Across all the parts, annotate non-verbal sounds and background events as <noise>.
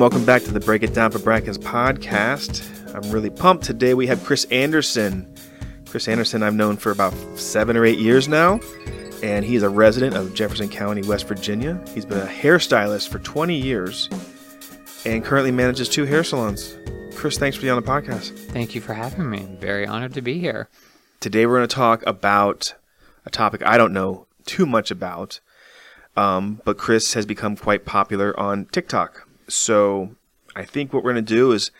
And welcome back to the Break It Down for Brackens podcast. I'm really pumped. Today we have Chris Anderson. Chris Anderson, I've known for about seven or eight years now, and he's a resident of Jefferson County, West Virginia. He's been a hairstylist for 20 years and currently manages two hair salons. Chris, thanks for being on the podcast. Thank you for having me. Very honored to be here. Today we're going to talk about a topic I don't know too much about, um, but Chris has become quite popular on TikTok. So I think what we're going to do is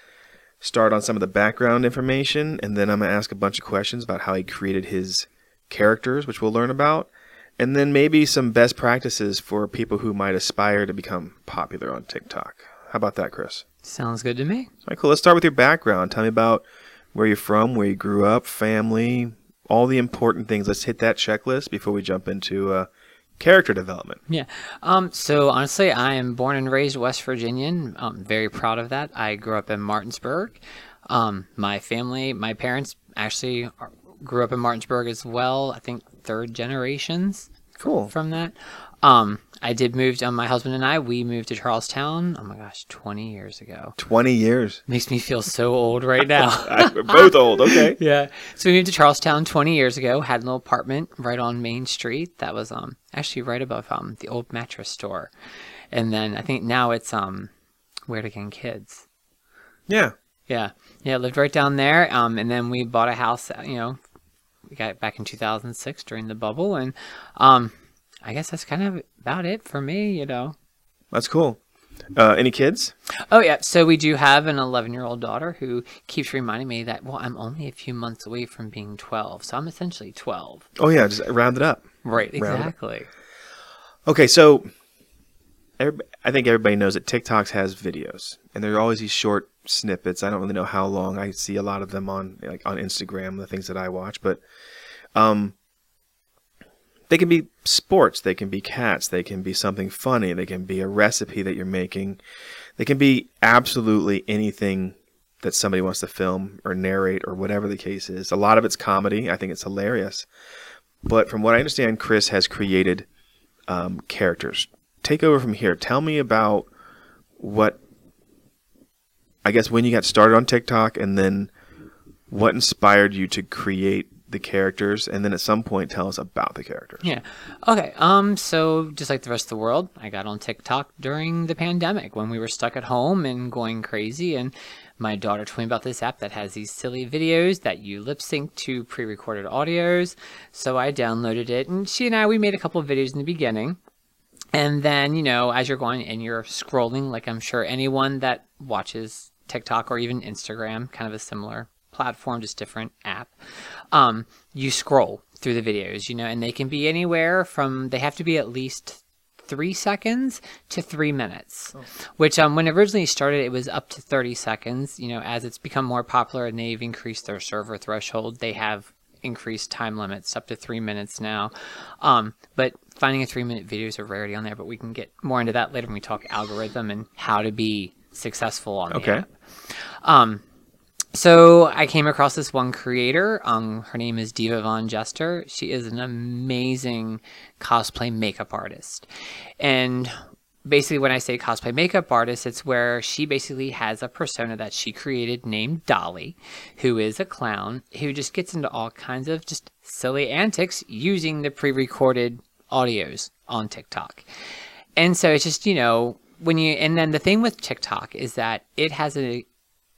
start on some of the background information, and then I'm going to ask a bunch of questions about how he created his characters, which we'll learn about, and then maybe some best practices for people who might aspire to become popular on TikTok. How about that, Chris? Sounds good to me. All right, cool. Let's start with your background. Tell me about where you're from, where you grew up, family, all the important things. Let's hit that checklist before we jump into uh, character development. Yeah. Um, so honestly, I am born and raised West Virginian. I'm very proud of that. I grew up in Martinsburg. Um, my family, my parents actually are, grew up in Martinsburg as well. I think third generations Cool. from that. Um, I did move. Um, my husband and I, we moved to Charles Town. Oh my gosh, 20 years ago. 20 years. Makes me feel so old right now. <laughs> We're both old. Okay. <laughs> yeah. So we moved to Charles Town 20 years ago. Had a little apartment right on Main Street. That was um actually right above um the old mattress store, and then I think now it's um Where to Get Kids. Yeah. Yeah, yeah. Lived right down there. Um, and then we bought a house. You know, we got it back in 2006 during the bubble, and um, I guess that's kind of about it for me. You know. That's cool. Uh, any kids? Oh yeah, so we do have an 11 year old daughter who keeps reminding me that well, I'm only a few months away from being 12, so I'm essentially 12. Oh, yeah. Just round it up. Right, exactly. Okay. So I think everybody knows that TikToks has videos, and there are always these short snippets. I don't really know how long. I see a lot of them on like on Instagram, the things that I watch, but um, they can be sports, they can be cats, they can be something funny, they can be a recipe that you're making, they can be absolutely anything that somebody wants to film or narrate or whatever the case is. A lot of it's comedy. I think it's hilarious. But from what I understand, Chris has created um, characters. Take over from here. Tell me about what, I guess, when you got started on TikTok and then what inspired you to create the characters. And then at some point, tell us about the characters. Yeah. Okay. Um. So just like the rest of the world, I got on TikTok during the pandemic when we were stuck at home and going crazy. And my daughter told me about this app that has these silly videos that you lip sync to pre-recorded audios. So I downloaded it, and she and I we made a couple of videos in the beginning. And then, you know, as you're going and you're scrolling, like I'm sure anyone that watches TikTok or even Instagram, kind of a similar platform, just different app, um, you scroll through the videos, you know, and they can be anywhere from, they have to be at least three seconds to three minutes, which um, when originally started, it was up to 30 seconds. You know, as it's become more popular and they've increased their server threshold, they have increased time limits up to three minutes now. Um, but finding a three minute video is a rarity on there, but we can get more into that later when we talk algorithm and how to be successful on the Okay. app. Um, so I came across this one creator. Um, her name is Diva Von Jester. She is an amazing cosplay makeup artist, and basically when I say cosplay makeup artist, it's where she basically has a persona that she created named Dolly, who is a clown who just gets into all kinds of just silly antics using the pre-recorded audios on TikTok. And so it's just, you know, when you and then the thing with TikTok is that it has a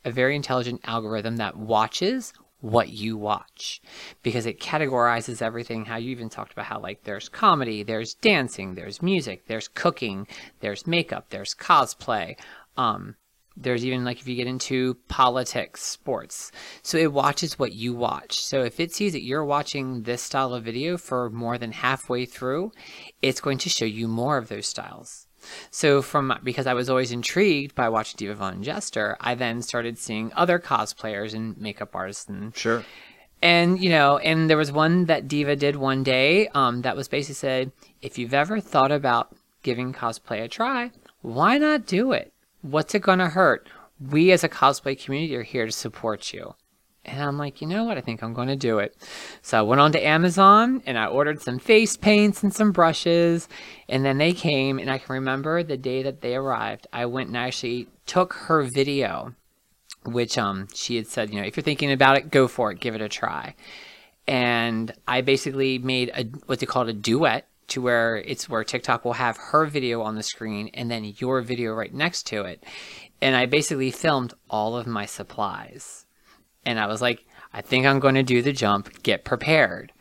a very intelligent algorithm that watches what you watch because it categorizes everything. How you even talked about how like there's comedy there's dancing there's music there's cooking there's makeup there's cosplay um there's even like if you get into politics sports. So it watches what you watch. So if it sees that you're watching this style of video for more than halfway through it's going to show you more of those styles so from because I was always intrigued by watching Diva Von Jester, I then started seeing other cosplayers and makeup artists and Sure. and you know, and there was one that Diva did one day um, that was basically said, if you've ever thought about giving cosplay a try, why not do it? What's it gonna hurt? We as a cosplay community are here to support you. And I'm like, you know what? I think I'm going to do it. So I went on to Amazon and I ordered some face paints and some brushes. And then they came, and I can remember the day that they arrived. I went and actually took her video, which um she had said, you know, if you're thinking about it, go for it, give it a try. And I basically made a what they called a duet to where it's where TikTok will have her video on the screen and then your video right next to it. And I basically filmed all of my supplies. And I was like, I think I'm going to do the jump, get prepared.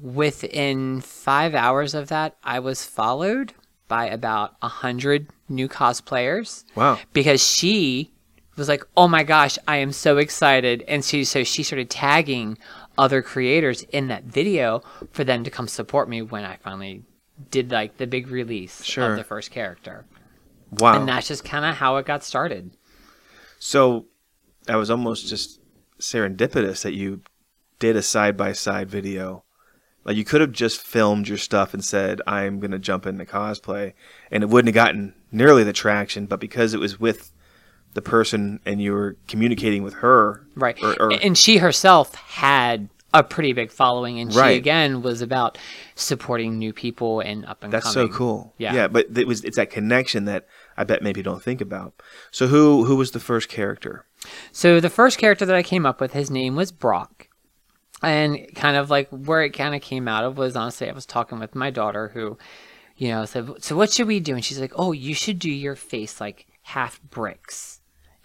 Within five hours of that, I was followed by about a hundred new cosplayers Wow. because she was like, "Oh my gosh, I am so excited!" And she so she started tagging other creators in that video for them to come support me when I finally did like the big release Sure. of the first character, Wow. and that's just kind of how it got started. So that was almost just serendipitous that you did a side by side video. Like you could have just filmed your stuff and said, I'm gonna jump into cosplay and it wouldn't have gotten nearly the traction, but because it was with the person and you were communicating with her Right. or, or and she herself had a pretty big following, and she again was about supporting new people and up and that's coming. so cool. Yeah. Yeah, but it was it's that connection that I bet maybe you don't think about. So who who was the first character? So the first character that I came up with, his name was Brock. And kind of like where it kind of came out of was honestly, I was talking with my daughter who, you know, said, So what should we do? And she's like, Oh, you should do your face like half bricks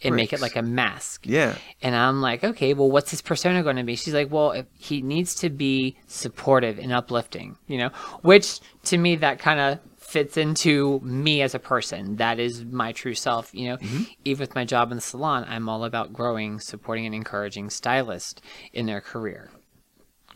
and make it like a mask. Yeah. And I'm like, Okay, well, what's his persona going to be? She's like, Well, if he needs to be supportive and uplifting, you know, which to me, that kind of fits into me as a person. That is my true self. You know, even with my job in the salon, I'm all about growing, supporting, and encouraging stylists in their career.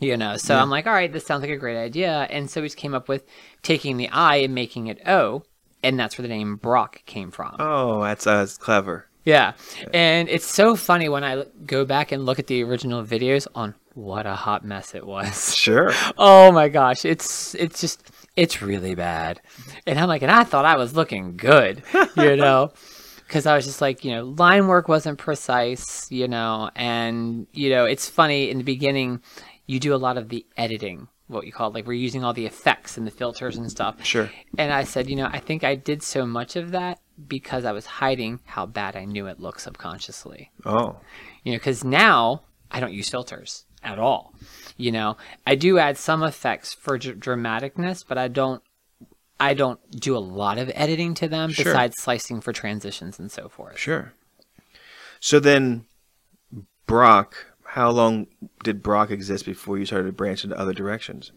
You know, so I'm like, all right, this sounds like a great idea. And so we just came up with taking the I and making it O, and that's where the name Brock came from. Oh, that's uh, that's clever. Yeah. And it's so funny when I go back and look at the original videos on what a hot mess it was. <laughs> Sure. Oh my gosh, it's it's just it's really bad. And I'm like, and I thought I was looking good, <laughs> you know, because I was just like, you know, line work wasn't precise, you know, and you know, it's funny in the beginning, you do a lot of the editing, what you call it. like we're using all the effects and the filters and stuff. Sure. And I said, you know, I think I did so much of that because I was hiding how bad I knew it looked subconsciously Oh. you know because now i don't use filters at all you know i do add some effects for dr- dramaticness but i don't i don't do a lot of editing to them Sure. besides slicing for transitions and so forth Sure. So then, Brock, how long did Brock exist before you started to branch into other directions?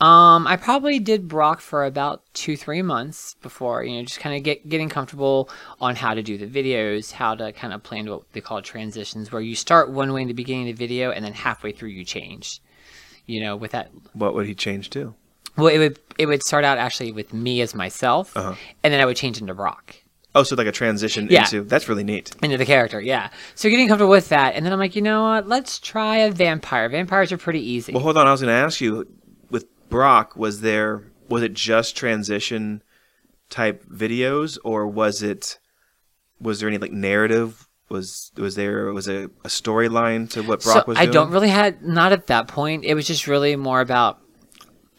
Um i probably did brock for about two three months before you know just kind of get getting comfortable on how to do the videos how to kind of plan what they call transitions where you start one way in the beginning of the video and then halfway through you change you know with that What would he change to? Well, it would it would start out actually with me as myself, Uh-huh. and then I would change into Brock, Oh, so like a transition Yeah. into that's really neat. into the character. Yeah. So getting comfortable with that, and then I'm like, you know what? Let's try a vampire. Vampires are pretty easy. Well, hold on. I was going to ask you, Brock, was there was it just transition type videos, or was it was there any like narrative? Was was there was a, a storyline to what Brock so was I don't really had not at that point. It was just really more about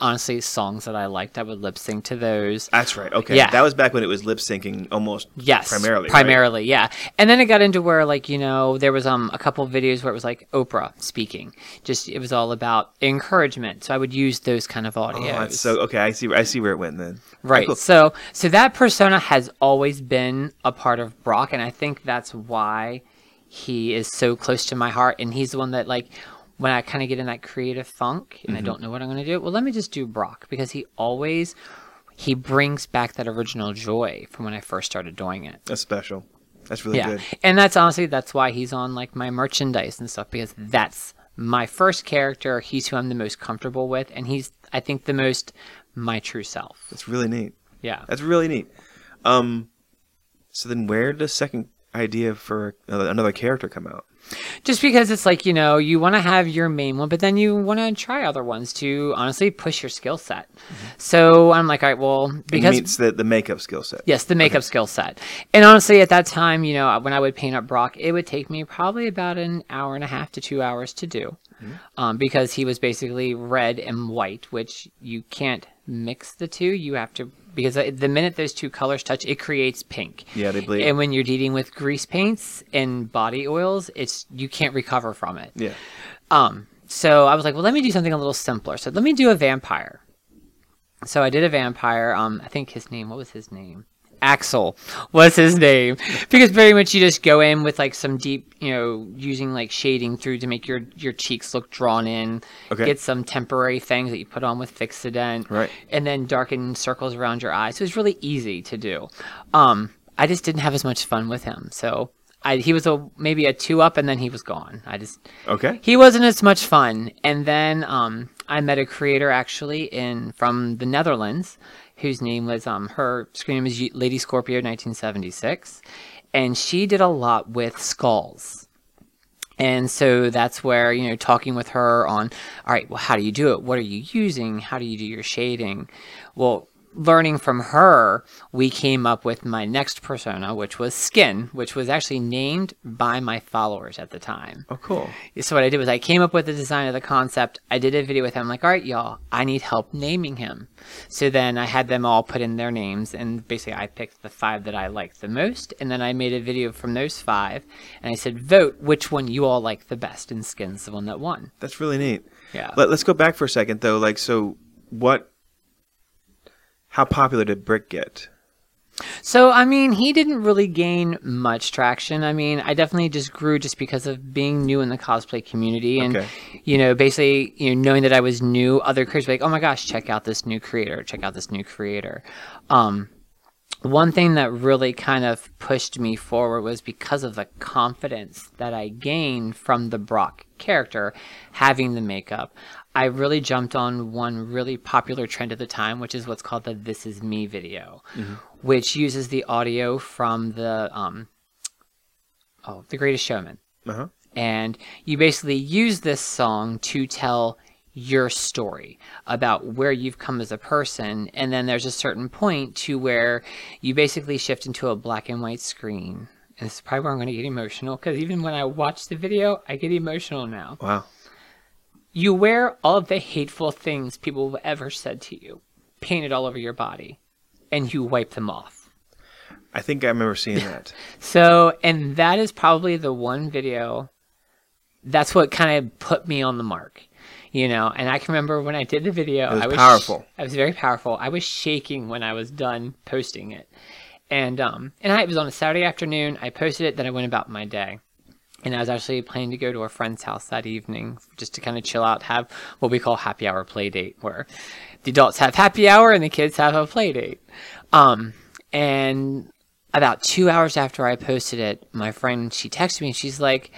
honestly songs that I liked. I would lip sync to those. That's right. Okay. Yeah. That was back when it was lip syncing almost Yes, primarily. right? primarily, yeah. And then it got into where, like, you know, there was um a couple of videos where it was like Oprah speaking. Just it was all about encouragement. So I would use those kind of Oh, audios. that's so okay. I see. I see where it went then. Right. Cool. So so that persona has always been a part of Brock and I think that's why he is so close to my heart and he's the one that like when I kind of get in that creative funk and I don't know what I'm going to do, well let me just do Brock because he always he brings back that original joy from when I first started doing it. That's special. That's really yeah. good. And that's honestly that's why he's on like my merchandise and stuff because that's my first character, he's who I'm the most comfortable with and he's I think the most my true self. That's really neat. Yeah. That's really neat. Um, so then where did the second idea for another character come out? Just because it's like, you know, you want to have your main one, but then you want to try other ones to honestly push your skill set. So I'm like, all right, well, It because meets the, the makeup skill set. Yes, the makeup skill set. And honestly, at that time, you know, when I would paint up Brock, it would take me probably about an hour and a half to two hours to do. Um, because he was basically red and white, which you can't mix the two. You have to, because the minute those two colors touch, it creates pink. Yeah, they bleed. And when you're dealing with grease paints and body oils, it's you can't recover from it. Yeah. Um, so I was like, well, let me do something a little simpler. So let me do a vampire. So I did a vampire. Um, I think his name. What was his name? Axel was his name because very much you just go in with like some deep, you know, using like shading through to make your your cheeks look drawn in. Okay. Get some temporary things that you put on with Fixodent. Right. And then darken circles around your eyes. So it's really easy to do. Um, I just didn't have as much fun with him. So I, he was a maybe a two up, and then he was gone. I just Okay. he wasn't as much fun. And then um, I met a creator actually in from the Netherlands, whose name was um her screen name is Lady Scorpio 1976, and she did a lot with skulls. And so that's where, you know, talking with her on, all right, well, how do you do it? What are you using? How do you do your shading? Well, learning from her, we came up with my next persona, which was Skin, which was actually named by my followers at the time. Oh, cool. So what I did was I came up with the design of the concept. I did a video with him. like, all right, y'all, I need help naming him. So then I had them all put in their names, and basically I picked the five that I liked the most, and then I made a video from those five, and I said, vote which one you all like the best, and Skin's the one that won. That's really neat. Yeah. Let, let's go back for a second though. Like, so what? How popular did Brick get? So, I mean, he didn't really gain much traction. I mean, I definitely just grew just because of being new in the cosplay community and, Okay. you know, basically, you know, knowing that I was new, other creators were like, oh my gosh, check out this new creator, check out this new creator. Um, one thing that really kind of pushed me forward was because of the confidence that I gained from the Brock character having the makeup. I really jumped on one really popular trend at the time, which is what's called the This Is Me video, which uses the audio from the um, oh, The Greatest Showman. Uh huh. and you basically use this song to tell your story about where you've come as a person. And then there's a certain point to where you basically shift into a black and white screen. And this is probably where i'm going to get emotional because even when i watch the video i get emotional now. Wow. You wear all of the hateful things people have ever said to you painted all over your body and you wipe them off I think I remember seeing that. <laughs> So, and that is probably the one video that's what kind of put me on the mark, you know. And I can remember when I did the video, It was I was powerful. I was very powerful. I was shaking when I was done posting it, and um, and I, it was on a Saturday afternoon. I posted it, then I went about my day. And I was actually planning to go to a friend's house that evening just to kind of chill out, have what we call happy hour play date, where the adults have happy hour and the kids have a play date. Um, and about two hours after I posted it, my friend she texted me and she's like,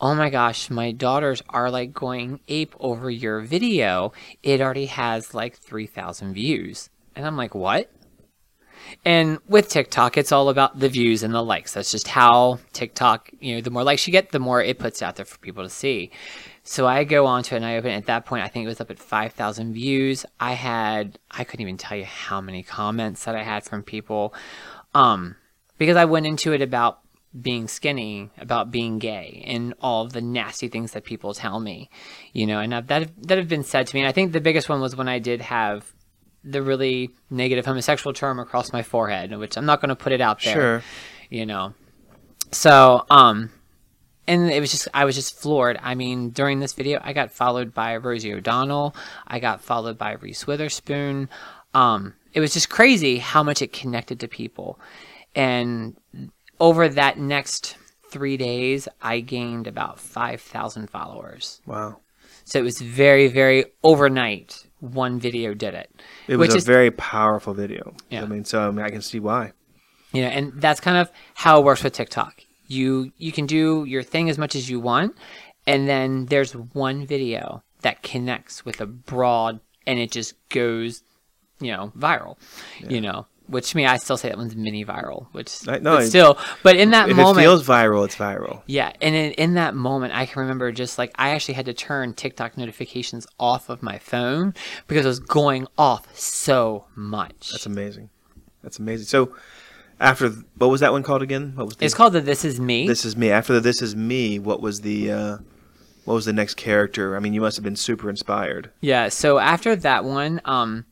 "Oh my gosh, my daughters are like going ape over your video. It already has like three thousand views." And I'm like, "What?" And with TikTok, it's all about the views and the likes. That's just how TikTok, you know, the more likes you get, the more it puts out there for people to see. So I go on to it and I open it. At that point, I think it was up at 5,000 views. I had, I couldn't even tell you how many comments that I had from people. Um, because I went into it about being skinny, about being gay, and all the nasty things that people tell me, you know, and I've, that that have been said to me. And I think the biggest one was when I did have the really negative homosexual term across my forehead, which I'm not going to put it out there, Sure. you know. So, um, and it was just I was just floored. I mean, during this video, I got followed by Rosie O'Donnell. I got followed by Reese Witherspoon. Um, it was just crazy how much it connected to people. And over that next three days, I gained about five thousand followers. Wow. So it was very, very overnight. One video did it, It was a is very powerful video. Yeah. I mean, so I, mean, I can see why. you know, and that's kind of how it works with TikTok. You you can do your thing as much as you want, and then there's one video that connects with a broad, and it just goes, you know, viral. You know, which to me I still say that one's mini viral, which I- no, but still, but in that if moment, it feels viral, it's viral. yeah, and in, in that moment, I can remember just like I actually had to turn TikTok notifications off of my phone because it was going off so much. That's amazing. That's amazing. So, after what was that one called again? What was the, it's called the This Is Me. This is me. After the This is me, what was the uh, what was the next character? I mean, you must have been super inspired. Yeah, so after that one, um,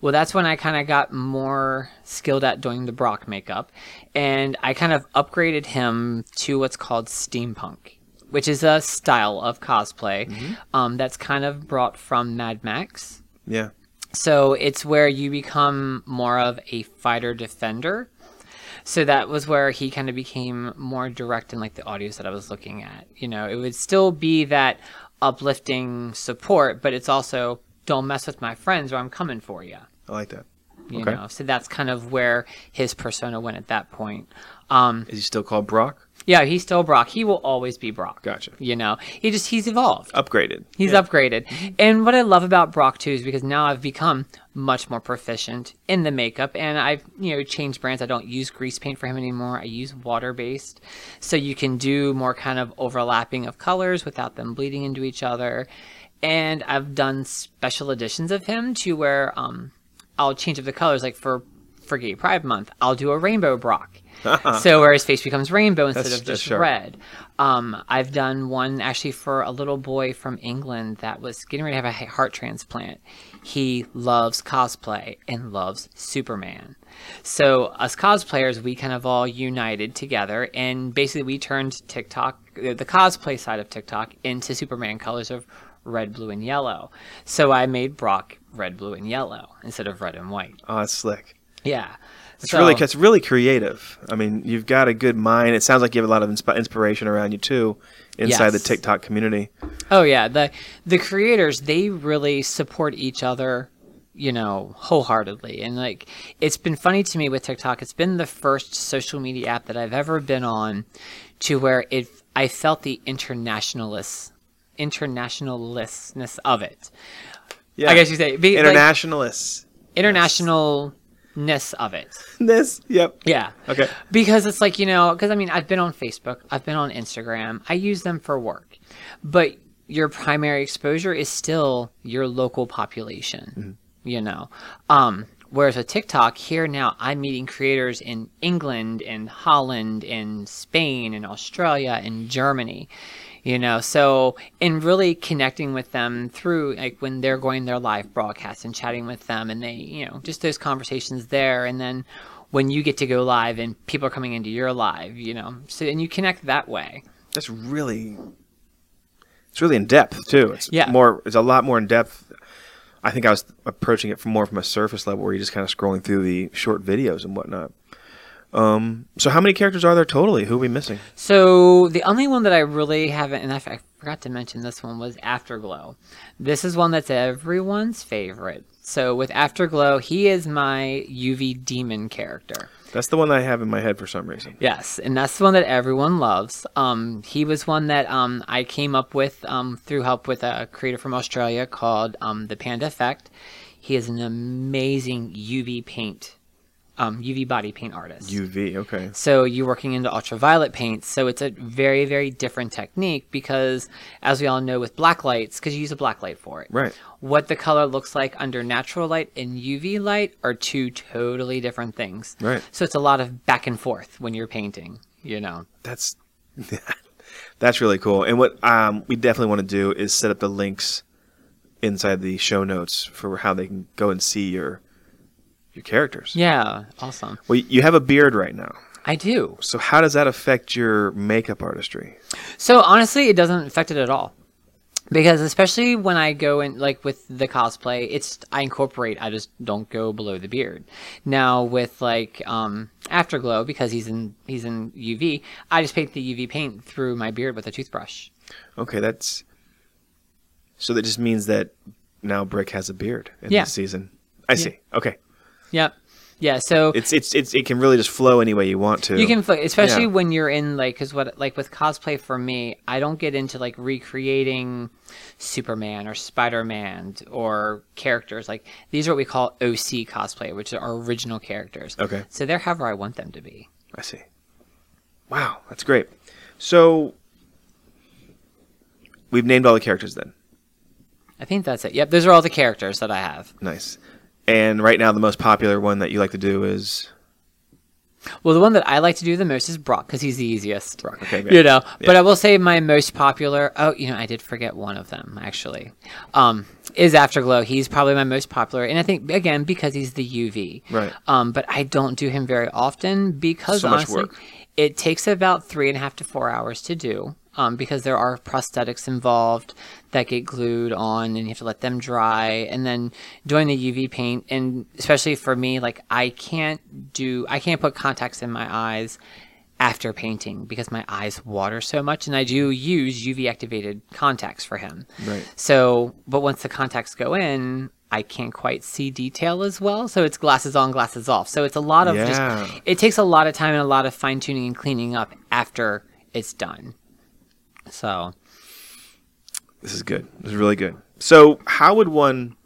well, that's when I kind of got more skilled at doing the Brock makeup, and I kind of upgraded him to what's called steampunk, which is a style of cosplay um, that's kind of brought from Mad Max. Yeah. So it's where you become more of a fighter defender. So that was where he kind of became more direct in like the audios that I was looking at. You know, it would still be that uplifting support, but it's also don't mess with my friends or I'm coming for you. I like that. You Okay. know, so that's kind of where his persona went at that point. Um, Is he still called Brock? yeah, he's still Brock. He will always be Brock. Gotcha. You know, he just he's evolved. Upgraded. He's Yeah. upgraded. And what I love about Brock too is because now I've become much more proficient in the makeup and I've, you know, changed brands. I don't use grease paint for him anymore. I use water based. So you can do more kind of overlapping of colors without them bleeding into each other. And I've done special editions of him to where um I'll change up the colors like for for Gay Pride Month, I'll do a rainbow Brock. <laughs> so where his face becomes rainbow instead That's- of just sharp. red. Um, I've done one actually for a little boy from England that was getting ready to have a heart transplant. He loves cosplay and loves Superman. So us cosplayers, we kind of all united together, and basically we turned TikTok, the the cosplay side of TikTok, into Superman colors of red, blue, and yellow. So I made Brock red, blue, and yellow instead of red and white. Oh, that's slick. Yeah. It's So- really it's really creative. I mean, you've got a good mind. It sounds like you have a lot of insp- inspiration around you too, inside the TikTok community. Oh yeah, the the creators they really support each other, you know, wholeheartedly. And like it's been funny to me with TikTok. It's been the first social media app that I've ever been on to where it I felt the internationalist internationalistness of it. Yeah, I guess you say be, like, internationalists. internationalness of it. This, yep. Yeah. Okay. Because it's like, you know, because I mean, I've been on Facebook, I've been on Instagram, I use them for work, but your primary exposure is still your local population, you know. Um, whereas with TikTok, here now, I'm meeting creators in England and Holland and Spain and Australia and Germany. You know, so in really connecting with them through like when they're going their live broadcast and chatting with them, and they, you know, just those conversations there, and then when you get to go live and people are coming into your live, you know, so and you connect that way. That's really, it's really in depth too. It's Yeah. more. It's a lot more in depth. I think I was approaching it from more from a surface level, where you're just kind of scrolling through the short videos and whatnot. Um. So how many characters are there totally? Who are we missing? So the only one that I really haven't, and I, forgot to mention this one was Afterglow. This is one that's everyone's favorite. So with Afterglow, he is my UV demon character. That's the one I have in my head for some reason. Yes, and that's the one that everyone loves. Um, he was one that um, I came up with um, through help with a creator from Australia called um, the Panda Effect. He is an amazing UV paint, um, UV body paint artist. UV. Okay. So you're working into ultraviolet paints. So it's a very, very different technique because, as we all know, with black lights, because you use a black light for it, Right. what the color looks like under natural light and UV light are two totally different things. Right. So it's a lot of back and forth when you're painting, you know. That's <laughs> that's really cool. And what um, we definitely want to do is set up the links inside the show notes for how they can go and see your your characters. Yeah, awesome. Well, you have a beard right now. I do. So how does that affect your makeup artistry? So honestly, it doesn't affect it at all. Because especially when I go in like with the cosplay, it's I incorporate. I just don't go below the beard. Now with like um, Afterglow, because he's in he's in UV, I just paint the UV paint through my beard with a toothbrush. Okay, that's so that just means that now Brick has a beard in Yeah. this season. I see. Okay. Yep. Yeah, so It's it's it's it can really just flow any way you want to. You can, fl- especially Yeah. when you're in like, because what like with cosplay for me, I don't get into like recreating Superman or Spider Man or characters like these are what we call OC cosplay, which are original characters. Okay. So they're however I want them to be. I see. Wow, that's great. So we've named all the characters then. I think that's it. Yep, those are all the characters that I have. Nice. And right now, the most popular one that you like to do is Well, the one that I like to do the most is Brock because he's the easiest. Brock. Okay, You know, but I will say my most popular. Oh, you know, I did forget one of them actually. Um, is Afterglow. He's probably my most popular, and I think again because he's the UV. Right. Um, but I don't do him very often because So honestly, it takes about three and a half to four hours to do. Um, because there are prosthetics involved that get glued on, and you have to let them dry, and then doing the UV paint, and especially for me, like I can't do, I can't put contacts in my eyes after painting because my eyes water so much, and I do use UV activated contacts for him. Right. So, but once the contacts go in, I can't quite see detail as well. So it's glasses on, glasses off. So it's a lot of Yeah. just, it takes a lot of time and a lot of fine tuning and cleaning up after it's done. So, this is good. This is really good. So how would one,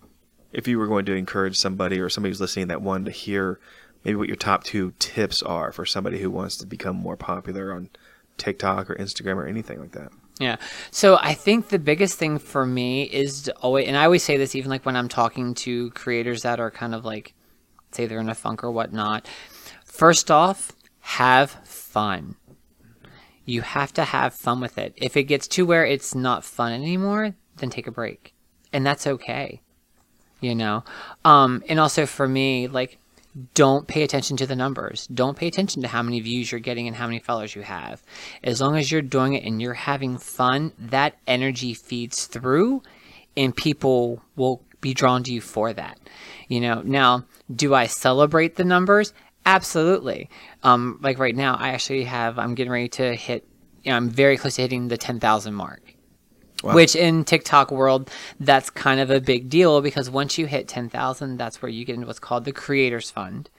if you were going to encourage somebody or somebody who's listening that one to hear maybe what your top two tips are for somebody who wants to become more popular on TikTok or Instagram or anything like that? Yeah. So I think the biggest thing for me is to always, and I always say this even like when I'm talking to creators that are kind of like, say they're in a funk or whatnot. First off, have fun. You have to have fun with it. If it gets to where it's not fun anymore, then take a break. And that's okay. You know? Um, and also for me, like, don't pay attention to the numbers. Don't pay attention to how many views you're getting and how many followers you have. As long as you're doing it and you're having fun, that energy feeds through and people will be drawn to you for that. You know, now, do I celebrate the numbers? Absolutely. Um, like right now, I actually have, I'm getting ready to hit, you know, I'm very close to hitting the 10,000 mark. Wow. Which in TikTok world, that's kind of a big deal because once you hit 10,000, that's where you get into what's called the Creators Fund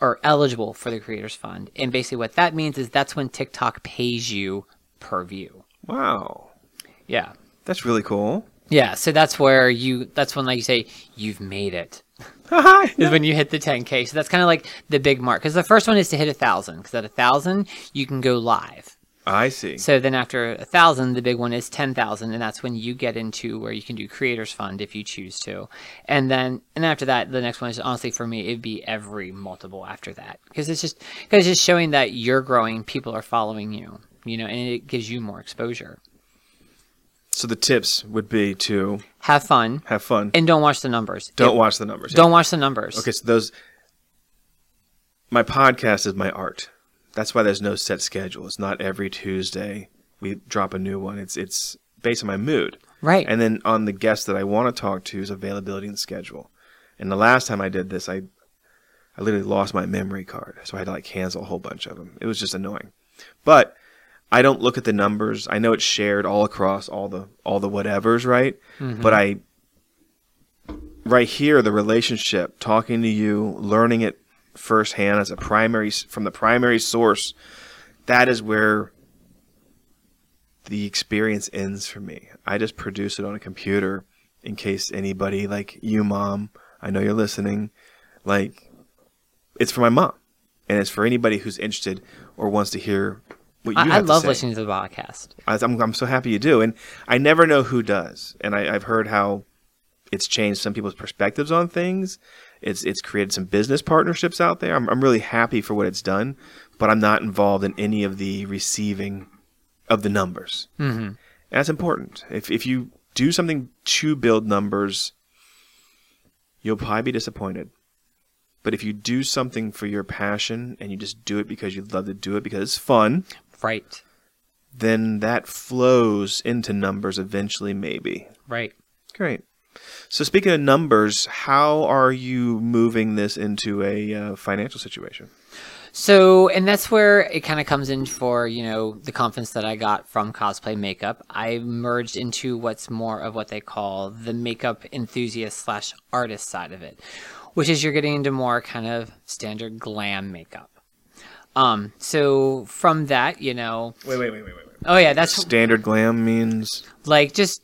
or eligible for the Creators Fund. And basically what that means is that's when TikTok pays you per view. Wow. Yeah. That's really cool. Yeah, so that's where you that's when like you say you've made it. <laughs> is when you hit the 10k. So that's kind of like the big mark cuz the first one is to hit a 1000 cuz at a 1000 you can go live. I see. So then after a 1000 the big one is 10,000 and that's when you get into where you can do creators fund if you choose to. And then and after that the next one is honestly for me it'd be every multiple after that because it's just cuz it's just showing that you're growing, people are following you, you know, and it gives you more exposure. So the tips would be to Have fun have fun. and don't watch the numbers. Don't It- watch the numbers. Don't watch the numbers. Okay, so those. My podcast is my art. That's why there's no set schedule. It's not every Tuesday we drop a new one. It's it's based on my mood, Right. and then on the guest that I want to talk to is availability and schedule. And the last time I did this, I I literally lost my memory card, so I had to like cancel a whole bunch of them. It was just annoying, but. I don't look at the numbers. I know it's shared all across all the all the whatevers, right? Mm-hmm. But I right here the relationship talking to you learning it firsthand as a primary from the primary source that is where the experience ends for me i just produce it on a computer in case anybody like you mom i know you're listening like it's for my mom and it's for anybody who's interested or wants to hear what you I, I love listening to the podcast. I- I'm, I'm so happy you do. And I never know who does. And I, I've heard how it's changed some people's perspectives on things. It's it's created some business partnerships out there. I'm, I'm really happy for what it's done, but I'm not involved in any of the receiving of the numbers. Mm-hmm. That's important. If, if you do something to build numbers, you'll probably be disappointed. But if you do something for your passion and you just do it because you love to do it because it's fun, Right. then that flows into numbers eventually, maybe. Right. Great. So, speaking of numbers, how are you moving this into a uh, financial situation? So, and that's where it kind of comes in for, you know, the confidence that I got from cosplay makeup. I merged into what's more of what they call the makeup enthusiast slash artist side of it, which is you're getting into more kind of standard glam makeup. Um, so from that, you know, Wait, wait, wait, wait, wait. wait. oh yeah, that's Standard glam means like just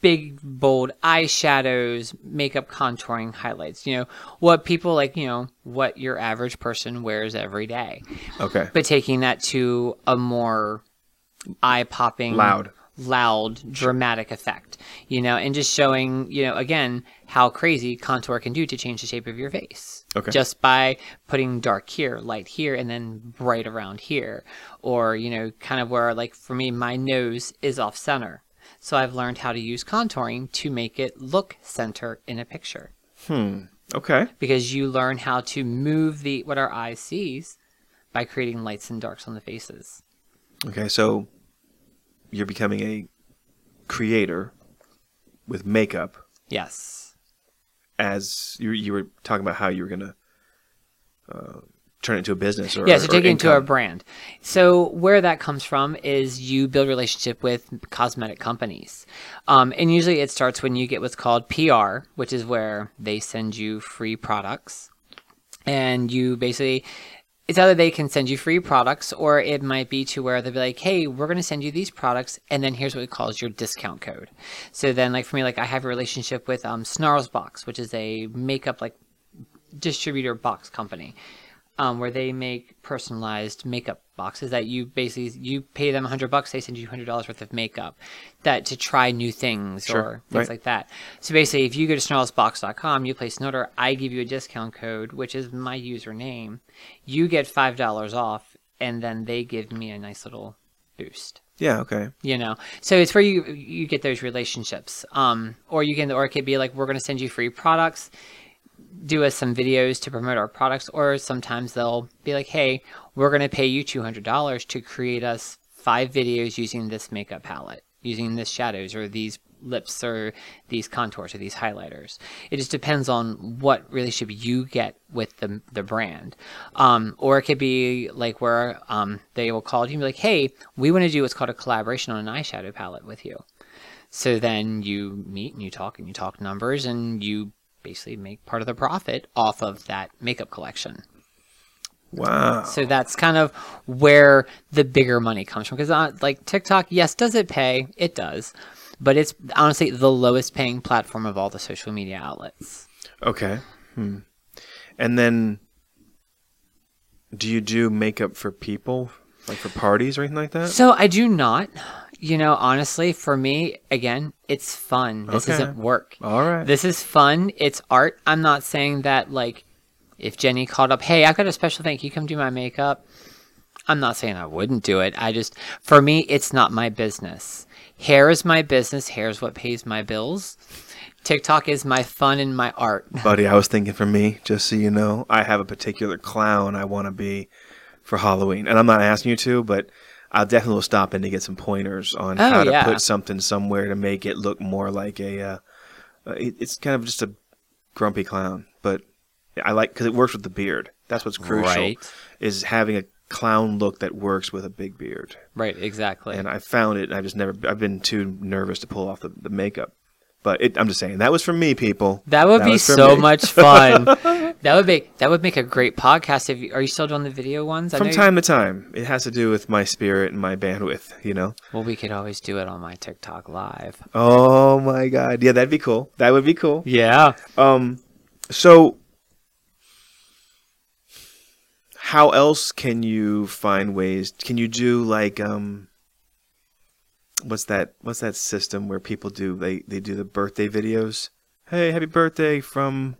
big bold eyeshadows makeup contouring highlights you know what people like you know what your average person wears every day okay. but taking that to a more eye popping Loud. Loud dramatic effect you know and just showing you know again how crazy contour can do to change the shape of your face Okay. just by putting dark here light here and then bright around here or you know kind of where like for me my nose is off center so i've learned how to use contouring to make it look center in a picture Hmm. Okay. because you learn how to move the what our eye sees by creating lights and darks on the faces Okay. So you're becoming a creator with makeup yes as you you were talking about how you were gonna uh, turn it into a business or yeah, so or take it into a brand. So where that comes from is you build relationship with cosmetic companies, um, and usually it starts when you get what's called PR, which is where they send you free products, and you basically. It's either they can send you free products, or it might be to where they'll be like, "Hey, we're going to send you these products, and then here's what it calls your discount code." So then, like for me, like I have a relationship with um, Snarls Box, which is a makeup like distributor box company um, where they make personalized makeup boxes that you basically you pay them 100 bucks they send you $100 worth of makeup that to try new things Sure, or things right. like that so basically if you go to snarlsbox.com you place an order i give you a discount code which is my username you get $5 off and then they give me a nice little boost Yeah. Okay. you know so it's where you you get those relationships um or you can the or it could be like we're going to send you free products do us some videos to promote our products or sometimes they'll be like hey we're going to pay you $200 to create us five videos using this makeup palette using this shadows or these lips or these contours or these highlighters. It just depends on what relationship you get with the, the brand. Um, or it could be like where um, they will call you and be like hey we want to do what's called a collaboration on an eyeshadow palette with you. So then you meet and you talk and you talk numbers and you basically make part of the profit off of that makeup collection. Wow. So that's kind of where the bigger money comes from. Because uh, like TikTok, yes, does it pay? It does, but it's honestly the lowest paying platform of all the social media outlets. Okay. Hmm. And then, do you do makeup for people, like for parties or anything like that? So I do not. You know, honestly, for me, again, it's fun. This Okay. isn't work. All right. This is fun. It's art. I'm not saying that like if Jenny called up, hey, I've got a special thing. Can you come do my makeup? I'm not saying I wouldn't do it. I just for me, it's not my business. Hair is my business. Hair is what pays my bills. TikTok is my fun and my art. <laughs> Buddy, I was thinking for me, just so you know, I have a particular clown I want to be for Halloween. And I'm not asking you to, but I'll definitely stop in to get some pointers on Oh, how to yeah. put something somewhere to make it look more like a. Uh, uh, it, it's kind of just a grumpy clown, but I like because it works with the beard. That's what's crucial. Right. Is having a clown look that works with a big beard. Right, exactly. And I found it. and I just never. I've been too nervous to pull off the, the makeup. But it, I'm just saying that was for me, people. That would be so me. much <laughs> fun. that would make that would make a great podcast. If you, are you still doing the video ones? I From know you- time to time, it has to do with my spirit and my bandwidth. You know. well, we could always do it on my TikTok live. Oh my god. Yeah, that'd be cool. That would be cool. Yeah. Um, so how else can you find ways? Can you do like um, what's that? What's that system where people do they they do the birthday videos? Hey, happy birthday from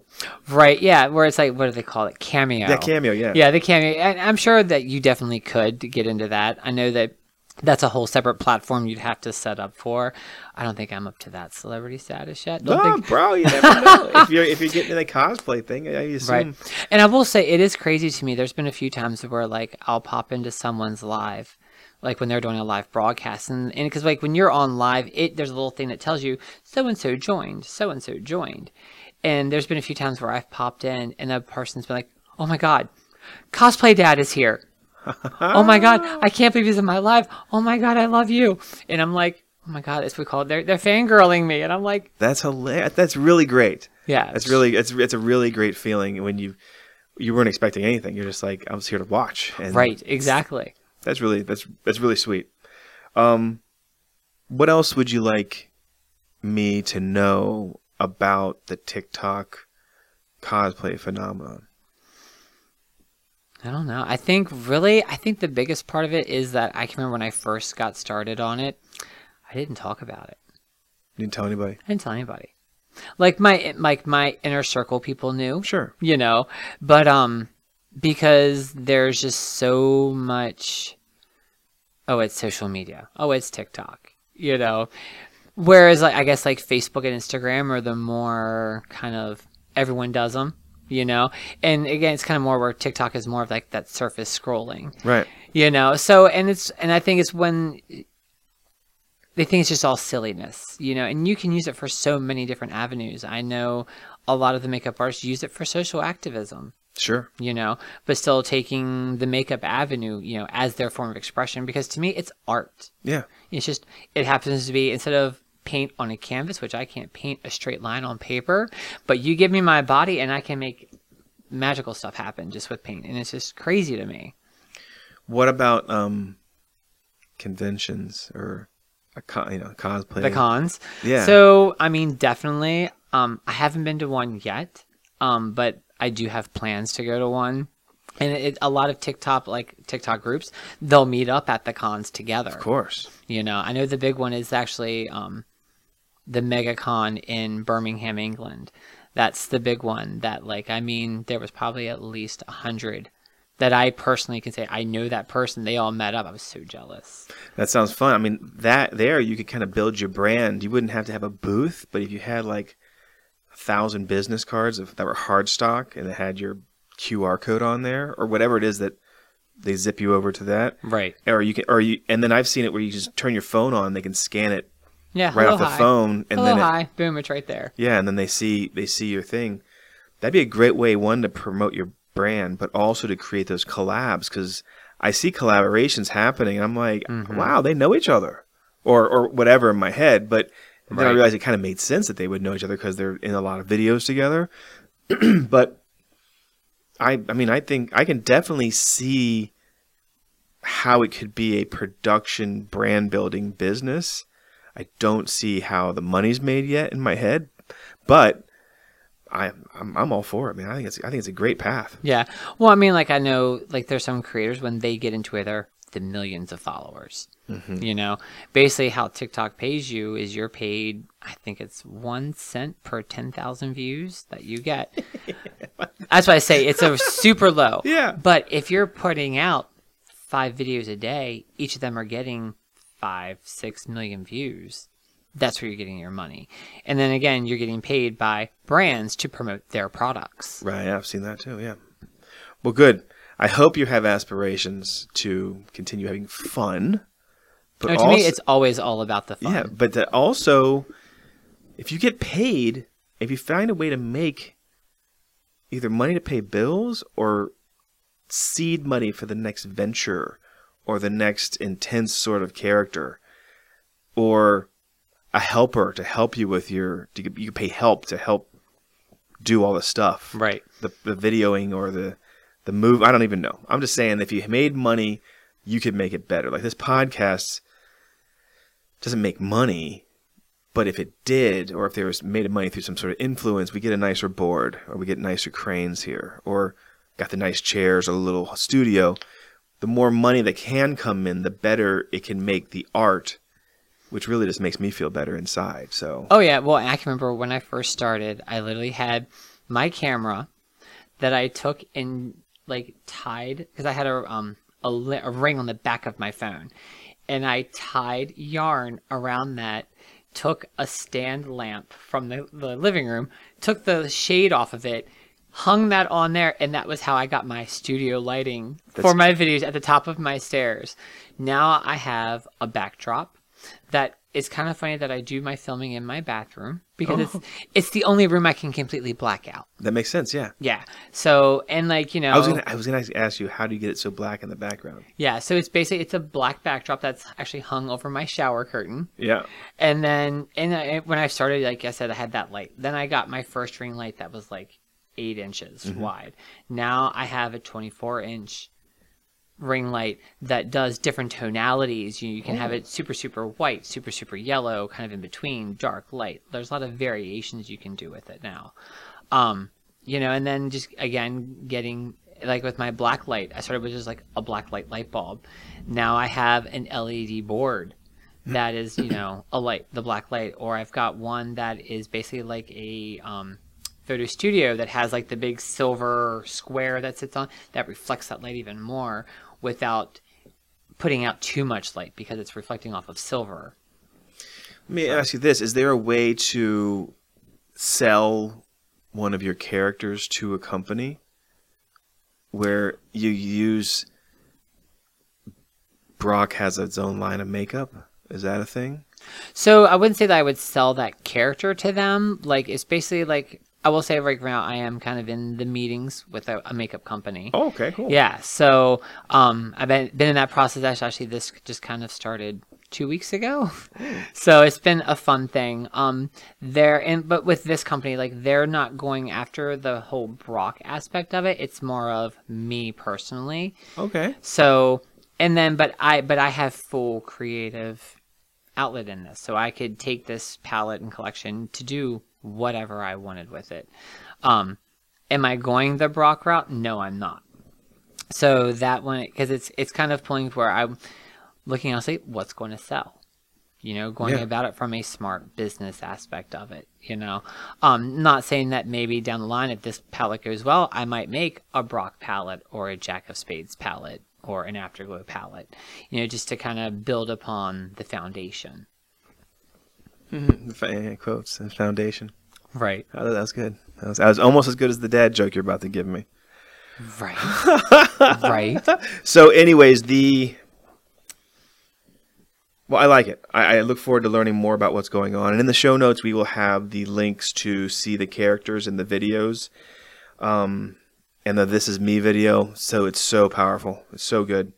Right. Yeah. Where it's like, what do they call it? Cameo. yeah cameo. Yeah. Yeah, the cameo. And I'm sure that you definitely could get into that. I know that that's a whole separate platform you'd have to set up for. I don't think I'm up to that celebrity status yet. Don't No, think- bro, you never know. <laughs> if you're if you're getting in the cosplay thing, I assume. Right. And I will say it is crazy to me. There's been a few times where like I'll pop into someone's live, like when they're doing a live broadcast, and and because like when you're on live, it there's a little thing that tells you so and so joined, so and so joined, and there's been a few times where I've popped in and a person's been like, oh my god. Cosplay Dad is here. <laughs> oh my god, I can't believe he's in my live. Oh my god, I love you. And I'm like, oh my god, that's what we call it. They're they're fangirling me, and I'm like, That's hilarious. That's really great. yeah, That's really it's it's a really great feeling when you you weren't expecting anything. You're just like I was here to watch. And right, exactly. That's really that's that's really sweet. Um, what else would you like me to know about the TikTok cosplay phenomenon? I don't know. I think really, I think the biggest part of it is that I can remember when I first got started on it, I didn't talk about it. You didn't tell anybody. I didn't tell anybody. Like my like my inner circle people knew, Sure. you know, but um because there's just so much oh, it's social media. Oh, it's TikTok, you know. Whereas like I guess like Facebook and Instagram are the more kind of everyone does them, you know. And again, it's kind of more where TikTok is more of like that surface scrolling Right. you know so and it's and i think it's when they think it's just all silliness you know and you can use it for so many different avenues i know a lot of the makeup artists use it for social activism Sure. you know but still taking the makeup avenue you know as their form of expression because to me it's art Yeah. it's just it happens to be instead of paint on a canvas which i can't paint a straight line on paper but you give me my body and i can make magical stuff happen just with paint and it's just crazy to me What about um conventions or a con, you know cosplay? the cons. Yeah. So I mean, definitely. Um, I haven't been to one yet. Um, but I do have plans to go to one. And it, a lot of TikTok, like TikTok groups, they'll meet up at the cons together. Of course. You know, I know the big one is actually um, the MegaCon in Birmingham, England. That's the big one. That like, I mean, there was probably at least a hundred that I personally can say I know that person. They all met up. I was so jealous. That sounds fun. I mean, that there you could kind of build your brand. You wouldn't have to have a booth, but if you had like thousand business cards of, that were hard stock and it had your QR code on there or whatever it is that they zip you over to that, Right. or you can, or you, and then I've seen it where you just turn your phone on, they can scan it Yeah. right off the hi. phone, and hello, then it, hi. Boom! It's right there. yeah, and then they see they see your thing. That'd be a great way one to promote your brand, but also to create those collabs because I see collaborations happening. And I'm like, Mm-hmm. wow, they know each other, or or whatever in my head. But then I realized it kind of made sense that they would know each other because they're in a lot of videos together. <clears throat> but I I mean I think I can definitely see how it could be a production brand building business. I don't see how the money's made yet in my head, but I I'm, I'm all for it, man. I think it's I think it's a great path. Yeah. Well, I mean, like I know, like there's some creators when they get into it, they're the millions of followers. Mm-hmm. You know, basically how TikTok pays you is you're paid. I think it's one cent per ten thousand views that you get. <laughs> That's why I say it's a super low. <laughs> Yeah. But if you're putting out five videos a day, each of them are getting five, six million views. That's where you're getting your money. And then again, you're getting paid by brands to promote their products. Right, yeah, I've seen that too. Yeah. Well, good. I hope you have aspirations to continue having fun. But No, to also, me, it's always all about the fun. yeah, but that also, if you get paid, if you find a way to make either money to pay bills or seed money for the next venture or the next intense sort of character or a helper to help you with your to, you pay help to help do all the stuff Right. the, the videoing or the the move i don't even know. I'm just saying if you made money you could make it better. Like this podcast doesn't make money but if it did or if there was made of money through some sort of influence we get a nicer board or we get nicer cranes here or got the nice chairs or a little studio. The more money that can come in the better it can make the art which really just makes me feel better inside so. Oh yeah. Well, I can remember when I first started, I literally had my camera that I took and like tied because I had a um a, li- a ring on the back of my phone, and I tied yarn around that. Took a stand lamp from the, the living room, took the shade off of it, hung that on there, and that was how I got my studio lighting for my videos at the top of my stairs. Now I have a backdrop that it's kind of funny that I do my filming in my bathroom because it's oh. it's the only room I can completely black out. That makes sense. Yeah. Yeah. So and like you know, I was gonna I was gonna ask you how do you get it so black in the background? yeah. So it's basically it's a black backdrop that's actually hung over my shower curtain. Yeah. And then, and I, when I started, like I said, I had that light. Then I got my first ring light that was like eight inches mm-hmm. wide. Now I have a 24 inch ring light that does different tonalities. You, you can have it super, super white, super, super yellow, kind of in between, dark, light. There's a lot of variations you can do with it now. Um, you know, and then just again, getting like with my black light, I started with just like a black light light bulb. Now I have an LED board that is you <clears throat> know a light the black light or i've got one that is basically like a um, photo studio that has like the big silver square that sits on that reflects that light even more without putting out too much light because it's reflecting off of silver Let me ask you this: Is there a way to sell one of your characters to a company where you use Brock has its own line of makeup? Is that a thing? so i wouldn't say that i would sell that character to them like it's basically like i will say right now i am kind of in the meetings with a, a makeup company Oh, okay, cool. Yeah, so um, I've been, been in that process. Actually, this just kind of started two weeks ago, <laughs> so it's been a fun thing. Um, there and but with this company, like they're not going after the whole Brock aspect of it. It's more of me personally. Okay. So and then, but I but I have full creative outlet in this, so I could take this palette and collection to do whatever I wanted with it. Um, am I going the Brock route? No, I'm not. So that one, because it's it's kind of pulling where I'm looking. I'll say, what's going to sell? You know, going Yeah. about it from a smart business aspect of it. You know, um, not saying that maybe down the line, if this palette goes well, I might make a Brock palette or a Jack of Spades palette or an Afterglow palette. You know, just to kind of build upon the foundation. Fa- Quotes and foundation. Right. Oh, that was good. That was, that was almost as good as the dad joke you're about to give me. Right. <laughs> right. So, anyways, the well, I like it. I, I look forward to learning more about what's going on. And in the show notes, we will have the links to see the characters in the videos, um, and the "This Is Me" video. So it's so powerful. It's so good.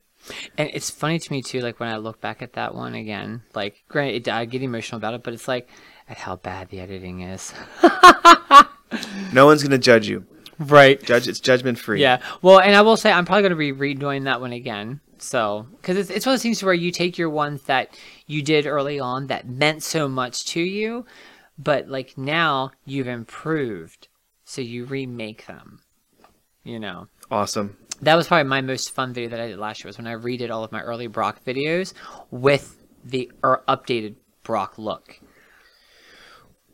And it's funny to me too, like when I look back at that one again, like granted, I get emotional about it, but it's like at how bad the editing is. <laughs> No one's gonna judge you. Right. Judge. It's judgment free. Yeah. Well, and I will say I'm probably going to be redoing that one again. So, because it's it's one of those things where you take your ones that you did early on that meant so much to you, but like now you've improved, so you remake them. You know. Awesome. That was probably my most fun video that I did last year was when I redid all of my early Brock videos with the er, updated Brock look.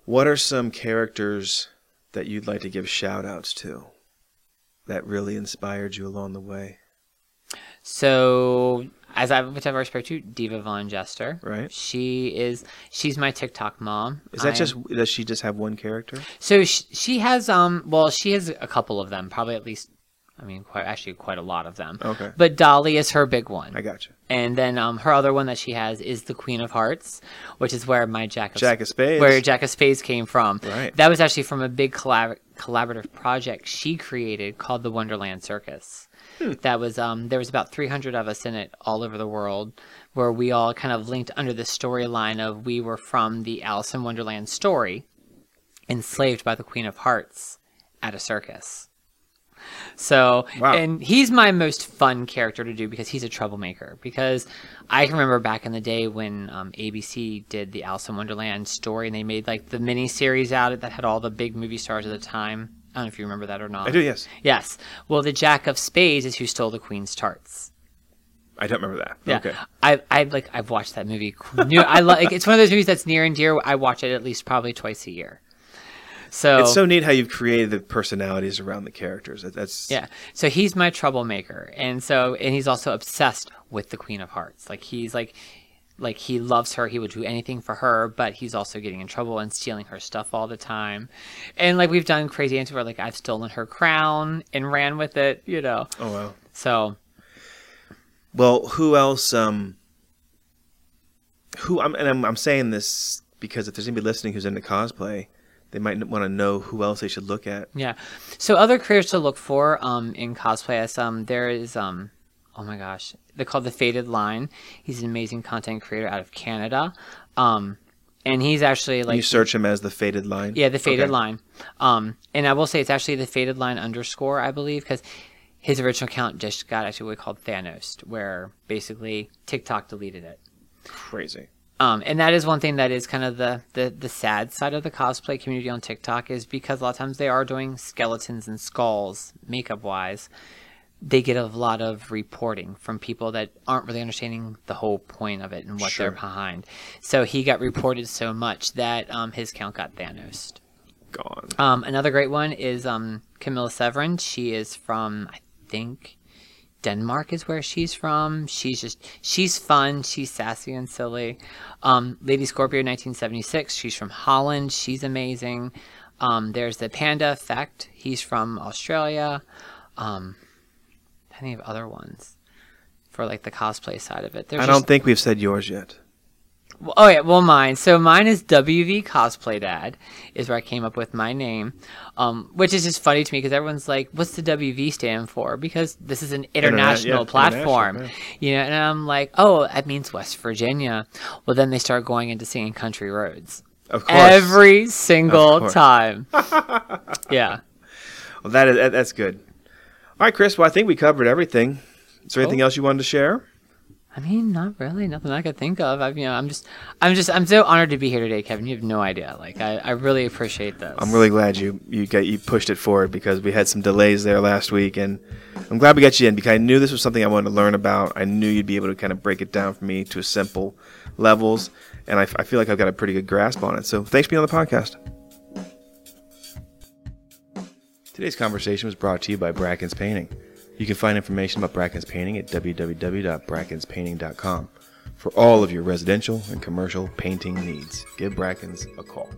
What are some characters that you'd like to give shout outs to that really inspired you along the way? So, as I've which I've already spoke to, Diva Von Jester. Right. She is she's my TikTok mom. Is that I just am- does she just have one character? so? She, she has um. Well, she has a couple of them, probably at least. I mean, quite actually quite a lot of them. Okay. But Dolly is her big one. I got you. And then um, her other one that she has is the Queen of Hearts, which is where my Jack of Jack of Spades. where Jack of Spades came from. Right. That was actually from a big collab- collaborative project she created called the Wonderland Circus. Hmm. That was um, there was about 300 of us in it all over the world, where we all kind of linked under the storyline of we were from the Alice in Wonderland story, enslaved by the Queen of Hearts at a circus. So, Wow. and he's my most fun character to do because he's a troublemaker. Because I can remember back in the day when um, ABC did the Alice in Wonderland story and they made like the mini series out of it that had all the big movie stars at the time. I don't know if you remember that or not. I do. Yes. Yes. Well, the Jack of Spades is who stole the Queen's tarts. I don't remember that. Yeah. Okay. I I like I've watched that movie. I like it's one of those movies that's near and dear. I watch it at least probably twice a year. So It's so neat how you've created the personalities around the characters. That- That's Yeah. So he's my troublemaker. And so and he's also obsessed with the Queen of Hearts. Like he's like like he loves her, he would do anything for her, but he's also getting in trouble and stealing her stuff all the time. And like we've done crazy antics where like I've stolen her crown and ran with it, you know. Oh wow. So Well, who else? Um, who I'm and I'm, I'm saying this because if there's anybody listening who's into cosplay, they might want to know who else they should look at. Yeah. So other creators to look for um, in cosplay as um there is um oh my gosh they're called the Faded Line. He's an amazing content creator out of Canada. Um, and he's actually like you search him as the faded line. Yeah, the faded Okay. line. Um, and I will say it's actually the faded line underscore, I believe, because his original account just got actually what we called Thanos, where basically TikTok deleted it. Crazy. Um, and that is one thing that is kind of the, the, the sad side of the cosplay community on TikTok is because a lot of times they are doing skeletons and skulls makeup wise. They get a lot of reporting from people that aren't really understanding the whole point of it and what they're behind. So he got reported so much that um, his account got Thanos. Gone. Um, another great one is um, Camilla Severin. She is from, I think, Denmark is where she's from. She's just, she's fun. She's sassy and silly. Um, Lady Scorpio 1976. She's from Holland. She's amazing. Um, there's the Panda Effect. He's from Australia. Um, plenty of other ones for like the cosplay side of it. There's I don't think we've said yours yet. Well, Oh yeah, well mine. So mine is WV Cosplay Dad is where I came up with my name, um, which is just funny to me because everyone's like, "What's the WV stand for?" Because this is an international yeah, platform, international, you know. And I'm like, "Oh, that means West Virginia." Well, then they start going into singing country roads Of course. every single time. <laughs> yeah. Well, that is that's good. All right, Chris. Well, I think we covered everything. Is there anything Cool. else you wanted to share? I mean, not really. Nothing I could think of. I, you know, I'm just, I'm just, I'm so honored to be here today, Kevin. You have no idea. Like, I, I really appreciate this. I'm really glad you you got you pushed it forward because we had some delays there last week, and I'm glad we got you in because I knew this was something I wanted to learn about. I knew you'd be able to kind of break it down for me to simple levels, and I, I feel like I've got a pretty good grasp on it. So thanks for being on the podcast. Today's conversation was brought to you by Bracken's Painting. You can find information about Bracken's Painting at www.brackenspainting.com for all of your residential and commercial painting needs. Give Bracken's a call.